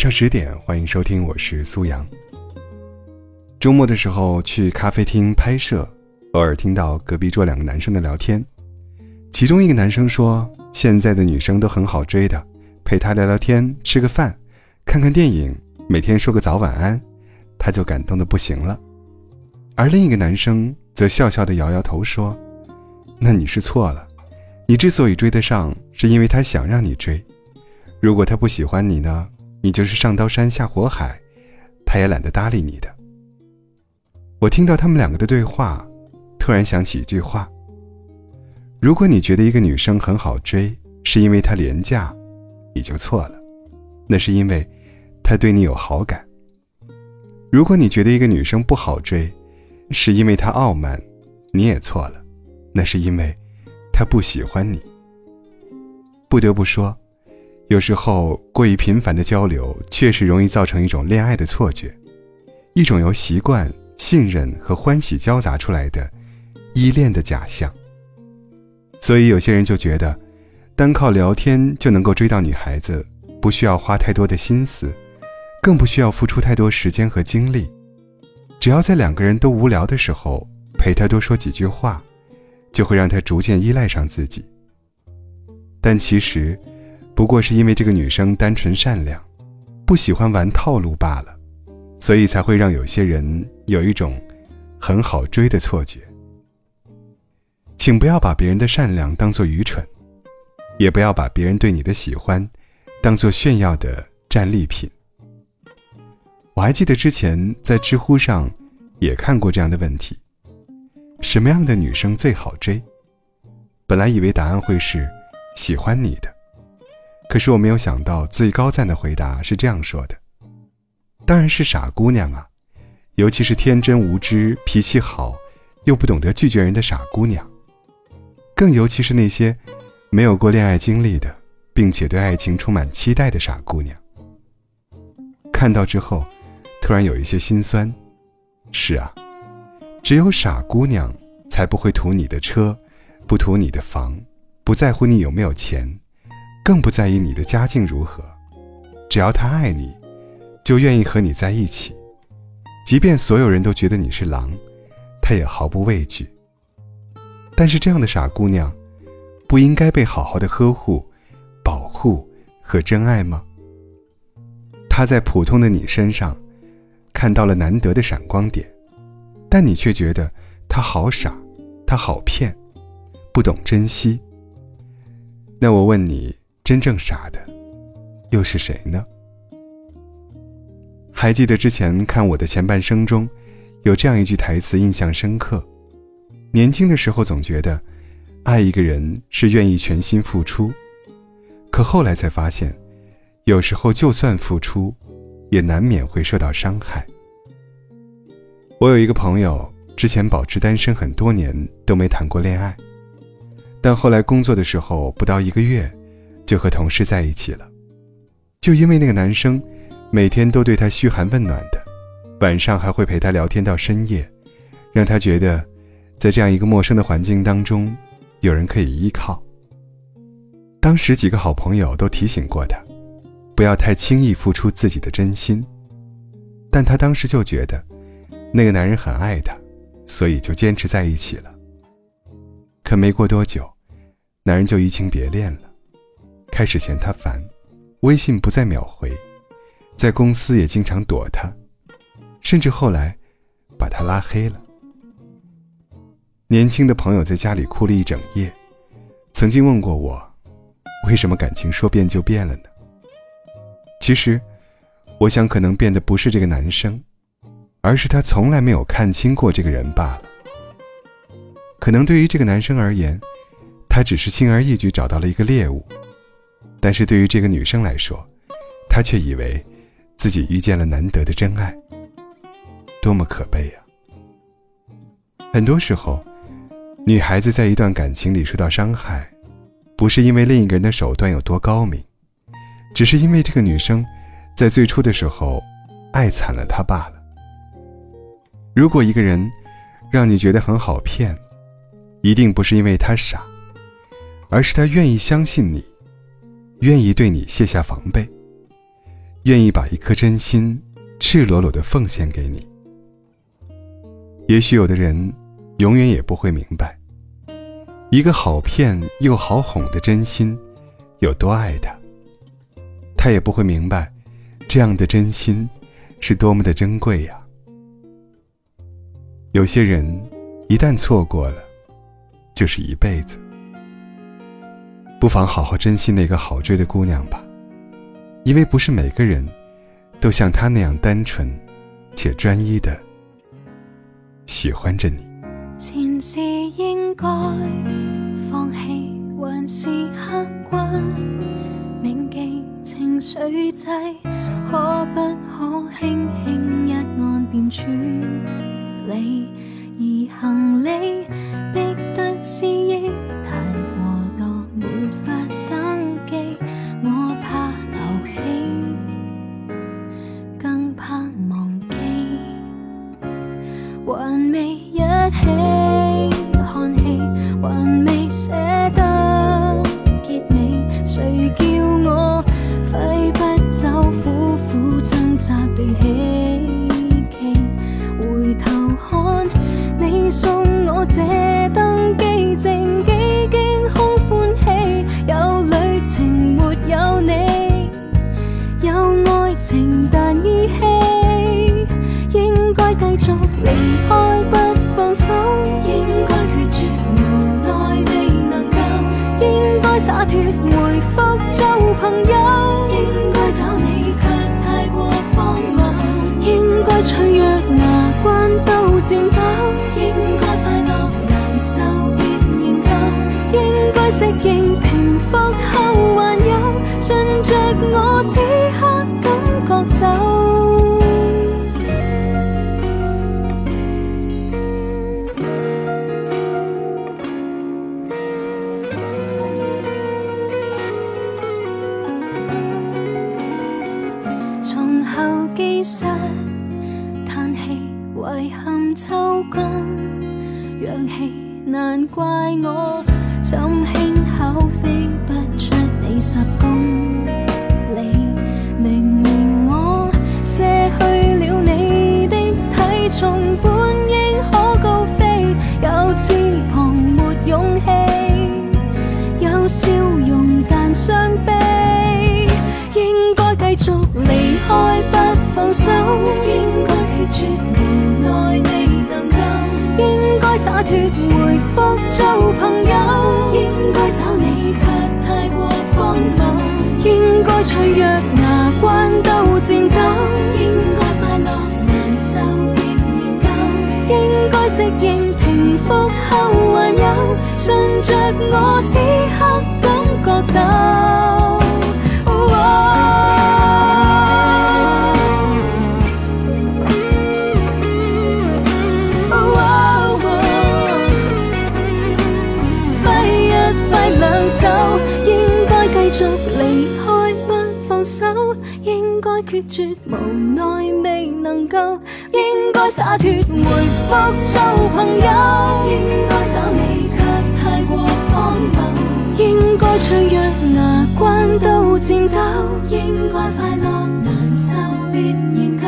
上十点，欢迎收听，我是苏阳。周末的时候去咖啡厅拍摄，偶尔听到隔壁桌两个男生的聊天，其中一个男生说：“现在的女生都很好追的，陪她聊聊天，吃个饭，看看电影，每天说个早晚安，他就感动的不行了。”而另一个男生则笑笑的摇摇头说：“那你是错了，你之所以追得上，是因为他想让你追。如果他不喜欢你呢，你就是上刀山下火海，他也懒得搭理你的。”我听到他们两个的对话，突然想起一句话：如果你觉得一个女生很好追，是因为她廉价，你就错了，那是因为她对你有好感；如果你觉得一个女生不好追，是因为她傲慢，你也错了，那是因为她不喜欢你。不得不说，有时候过于频繁的交流，确实容易造成一种恋爱的错觉，一种由习惯。信任和欢喜交杂出来的依恋的假象，所以有些人就觉得，单靠聊天就能够追到女孩子，不需要花太多的心思，更不需要付出太多时间和精力，只要在两个人都无聊的时候陪她多说几句话，就会让她逐渐依赖上自己。但其实，不过是因为这个女生单纯善良，不喜欢玩套路罢了。所以才会让有些人有一种很好追的错觉。请不要把别人的善良当做愚蠢，也不要把别人对你的喜欢当做炫耀的战利品。我还记得之前在知乎上也看过这样的问题：什么样的女生最好追？本来以为答案会是喜欢你的，可是我没有想到最高赞的回答是这样说的。当然是傻姑娘啊，尤其是天真无知、脾气好，又不懂得拒绝人的傻姑娘。更尤其是那些没有过恋爱经历的，并且对爱情充满期待的傻姑娘。看到之后，突然有一些心酸。是啊，只有傻姑娘才不会图你的车，不图你的房，不在乎你有没有钱，更不在意你的家境如何。只要他爱你。就愿意和你在一起，即便所有人都觉得你是狼，他也毫不畏惧。但是这样的傻姑娘，不应该被好好的呵护、保护和真爱吗？她在普通的你身上，看到了难得的闪光点，但你却觉得她好傻，她好骗，不懂珍惜。那我问你，真正傻的，又是谁呢？还记得之前看我的前半生中，有这样一句台词印象深刻。年轻的时候总觉得，爱一个人是愿意全心付出，可后来才发现，有时候就算付出，也难免会受到伤害。我有一个朋友，之前保持单身很多年都没谈过恋爱，但后来工作的时候不到一个月，就和同事在一起了，就因为那个男生。每天都对她嘘寒问暖的，晚上还会陪她聊天到深夜，让她觉得，在这样一个陌生的环境当中，有人可以依靠。当时几个好朋友都提醒过他，不要太轻易付出自己的真心，但他当时就觉得，那个男人很爱她，所以就坚持在一起了。可没过多久，男人就移情别恋了，开始嫌他烦，微信不再秒回。在公司也经常躲他，甚至后来把他拉黑了。年轻的朋友在家里哭了一整夜，曾经问过我，为什么感情说变就变了呢？其实，我想可能变的不是这个男生，而是他从来没有看清过这个人罢了。可能对于这个男生而言，他只是轻而易举找到了一个猎物，但是对于这个女生来说，她却以为。自己遇见了难得的真爱，多么可悲呀！很多时候，女孩子在一段感情里受到伤害，不是因为另一个人的手段有多高明，只是因为这个女生在最初的时候爱惨了他罢了。如果一个人让你觉得很好骗，一定不是因为他傻，而是他愿意相信你，愿意对你卸下防备。愿意把一颗真心赤裸裸的奉献给你。也许有的人永远也不会明白，一个好骗又好哄的真心有多爱他。他也不会明白，这样的真心是多么的珍贵呀。有些人一旦错过了，就是一辈子。不妨好好珍惜那个好追的姑娘吧，因为不是每个人都像她那样单纯且专一的喜欢着你。前世应该放弃，还是刻骨铭记情绪剂？可不可轻轻一按便处理？而行李逼得思继续离开不放手应该决绝无奈未能够应该洒脱回复做朋友秋光，氧气难怪我，怎轻巧飞不出你十公里？明明我卸去了你的体重，脆弱牙关都颤抖，应该快乐难受别研究，应该适应平复后还有，顺着我此刻感觉走。哦应该继续该决绝无奈未能够，应该洒脱。回复做朋友。应该找你却太过荒谬，应该脆弱牙关都颤抖。应该快乐难受别研究，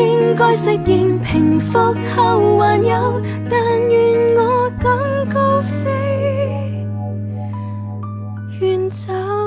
应该适应平复后还有，但愿我敢高飞，远走。